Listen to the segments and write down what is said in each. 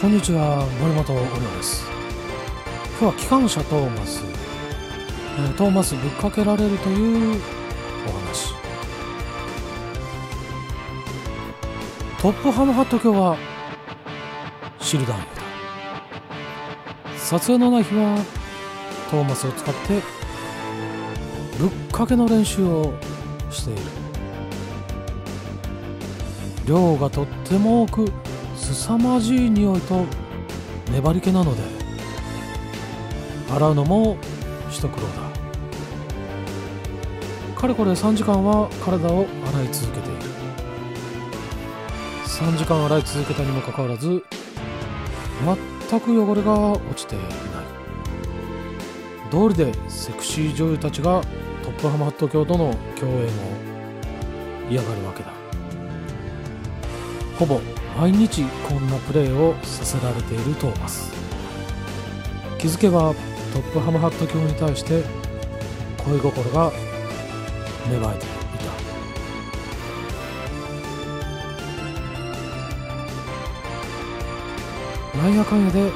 こんにちは森本オリオです。今日は機関車トーマス、えートーマスぶっかけられるというお話。トップハムハット卿はシルダー。だ撮影のない日はトーマスを使ってぶっかけの練習をしている。量がとっても多く凄まじい匂いと粘り気なので洗うのも一苦労だ。かれこれ3時間は体を洗い続けている。3時間洗い続けたにもかかわらず全く汚れが落ちていない。道理でセクシー女優たちがトップハムハット卿との共演を嫌がるわけだ。ほぼ毎日こんなプレーをさせられているトーマス気づけばトップハムハット卿に対して恋心が芽生えていた。なんやかんやで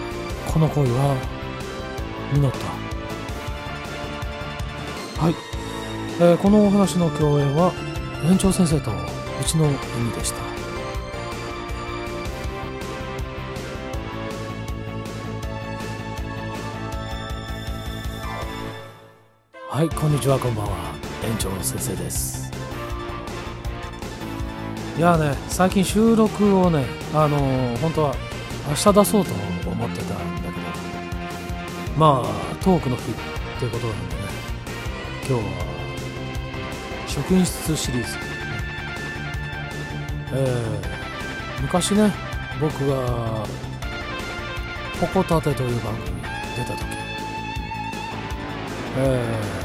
この恋は実った。はい、えーこのお話の共演は園長先生とうちの海でした。はいこんにちはこんばんは。園長先生です。いやね最近収録をねあのー本当は明日出そうと思ってたんだけどまあトークの日っていうことなんでね今日は職員室シリーズ。えー昔ね僕が「ポコタテ」という番組に出た時えー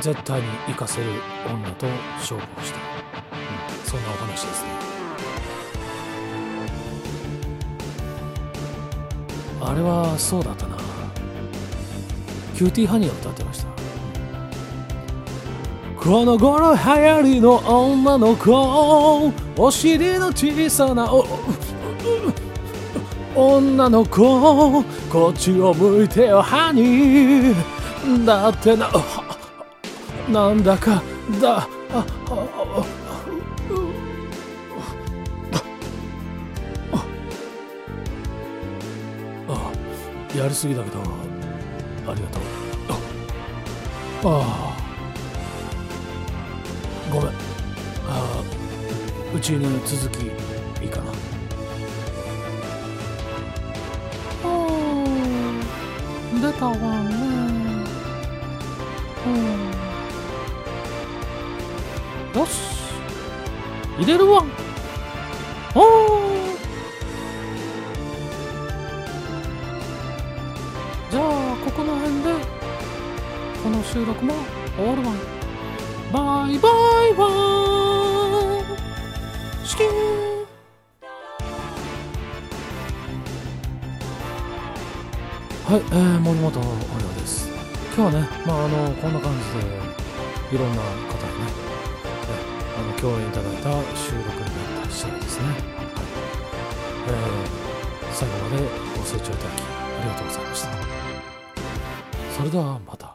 絶対に生かせる女と勝負をした、うんそんなお話ですね。あれはそうだったな。キューティーハニーを歌ってました。この頃流行りの女の子。お尻の小さなお女の子こっちを向いてよハニーだってななんだかだあやりすぎだけどありがとう。ああ。ごめん。ああうちの続きいいかな。出たわね。よし。入れるわ。おー。じゃあここの辺でこの収録も終わるわ。バイバイバイはい、えー、森本オリオです。今日はね、まあ、あのこんな感じでいろんな方にね、えあの共演いただいた収録になった試合ですね、はい。えー最後までご清聴いただきありがとうございました。それではまた。